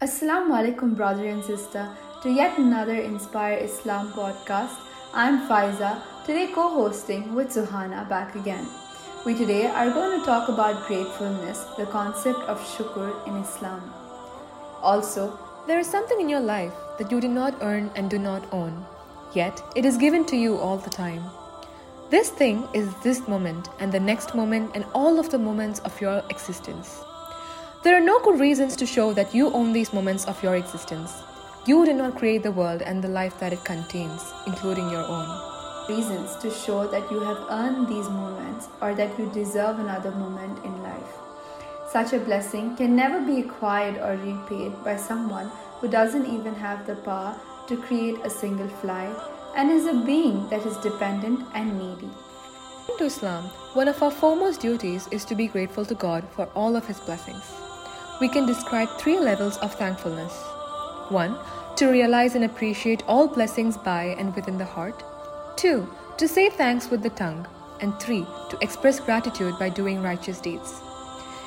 Assalamu alaikum, brother and sister, to yet another Inspire Islam podcast. I'm Faiza, today co hosting with Suhana back again. We today are going to talk about gratefulness, the concept of shukr in Islam. Also, there is something in your life that you did not earn and do not own, yet it is given to you all the time. This thing is this moment and the next moment and all of the moments of your existence. There are no good reasons to show that you own these moments of your existence. You did not create the world and the life that it contains, including your own. Reasons to show that you have earned these moments or that you deserve another moment in life. Such a blessing can never be acquired or repaid by someone who doesn't even have the power to create a single fly and is a being that is dependent and needy. According To Islam, one of our foremost duties is to be grateful to God for all of His blessings. We can describe three levels of thankfulness 1. To realize and appreciate all blessings by and within the heart. 2. To say thanks with the tongue. And 3. To express gratitude by doing righteous deeds.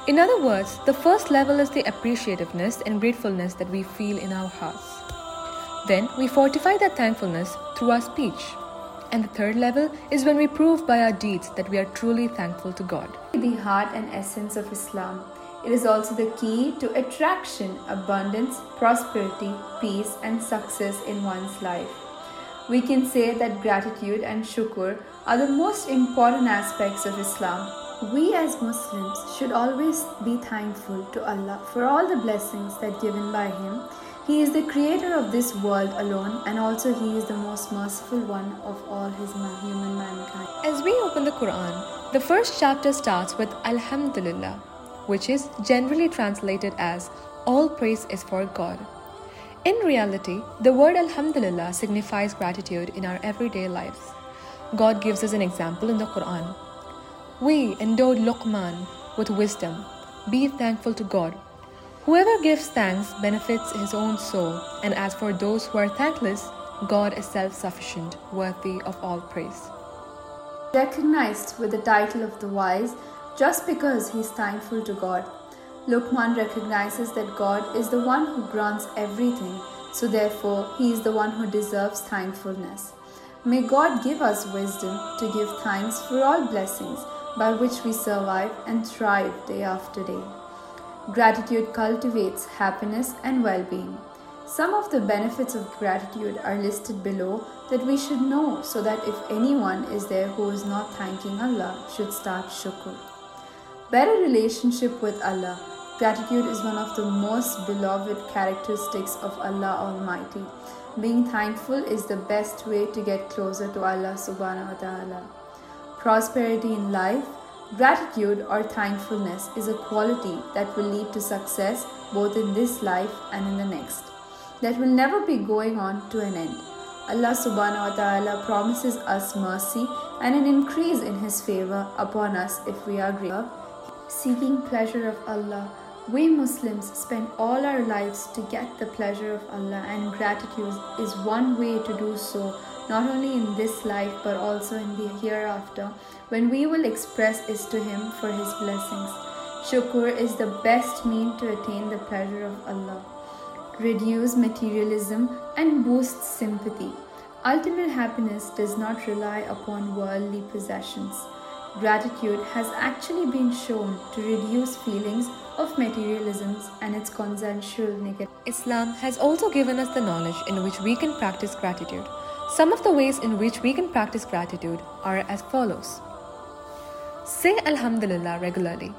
In other words, the first level is the appreciativeness and gratefulness that we feel in our hearts. Then we fortify that thankfulness through our speech. And the third level is when we prove by our deeds that we are truly thankful to God. The heart and essence of Islam. It is also the key to attraction, abundance, prosperity, peace, and success in one's life. We can say that gratitude and shukr are the most important aspects of Islam. We as Muslims should always be thankful to Allah for all the blessings that given by Him he is the creator of this world alone, and also He is the most merciful one of all His human mankind. As we open the Quran, the first chapter starts with Alhamdulillah, which is generally translated as All praise is for God. In reality, the word Alhamdulillah signifies gratitude in our everyday lives. God gives us an example in the Quran. We endowed Luqman with wisdom. Be thankful to God Whoever gives thanks benefits his own soul, and as for those who are thankless, God is self sufficient, worthy of all praise. Recognized with the title of the wise just because he is thankful to God. Luqman recognizes that God is the one who grants everything, so therefore he is the one who deserves thankfulness. May God give us wisdom to give thanks for all blessings by which we survive and thrive day after day. Gratitude cultivates happiness and well being. Some of the benefits of gratitude are listed below that we should know so that if anyone is there who is not thanking Allah, should start shukr. Better relationship with Allah. Gratitude is one of the most beloved characteristics of Allah Almighty. Being thankful is the best way to get closer to Allah subhanahu wa ta'ala. Prosperity in life Gratitude or thankfulness is a quality that will lead to success both in this life and in the next, that will never be going on to an end. Allah subhanahu wa ta'ala promises us mercy and an increase in His favor upon us if we are grateful. Seeking pleasure of Allah, we Muslims spend all our lives to get the pleasure of Allah, and gratitude is one way to do so not only in this life but also in the hereafter, when we will express is to Him for His blessings. Shukr is the best mean to attain the pleasure of Allah. Reduce materialism and boost sympathy. Ultimate happiness does not rely upon worldly possessions. Gratitude has actually been shown to reduce feelings of materialism and its consensual negative. Islam has also given us the knowledge in which we can practice gratitude. Some of the ways in which we can practice gratitude are as follows Say Alhamdulillah regularly.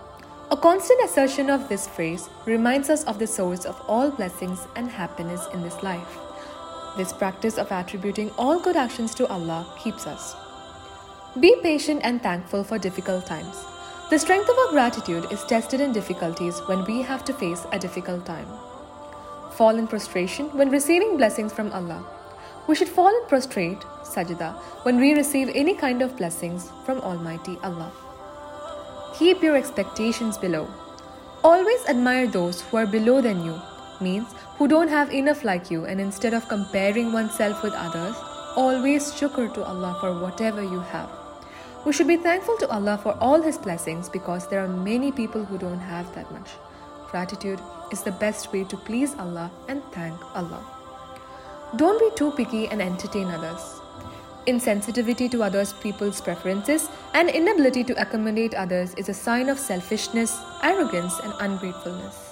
A constant assertion of this phrase reminds us of the source of all blessings and happiness in this life. This practice of attributing all good actions to Allah keeps us. Be patient and thankful for difficult times. The strength of our gratitude is tested in difficulties when we have to face a difficult time. Fall in prostration when receiving blessings from Allah. We should fall and prostrate, sajda, when we receive any kind of blessings from Almighty Allah. Keep your expectations below. Always admire those who are below than you, means who don't have enough like you, and instead of comparing oneself with others, always shukr to Allah for whatever you have. We should be thankful to Allah for all His blessings because there are many people who don't have that much. gratitude is the best way to please Allah and thank Allah. Don't be too picky and entertain others. Insensitivity to others' people's preferences and inability to accommodate others is a sign of selfishness, arrogance, and ungratefulness.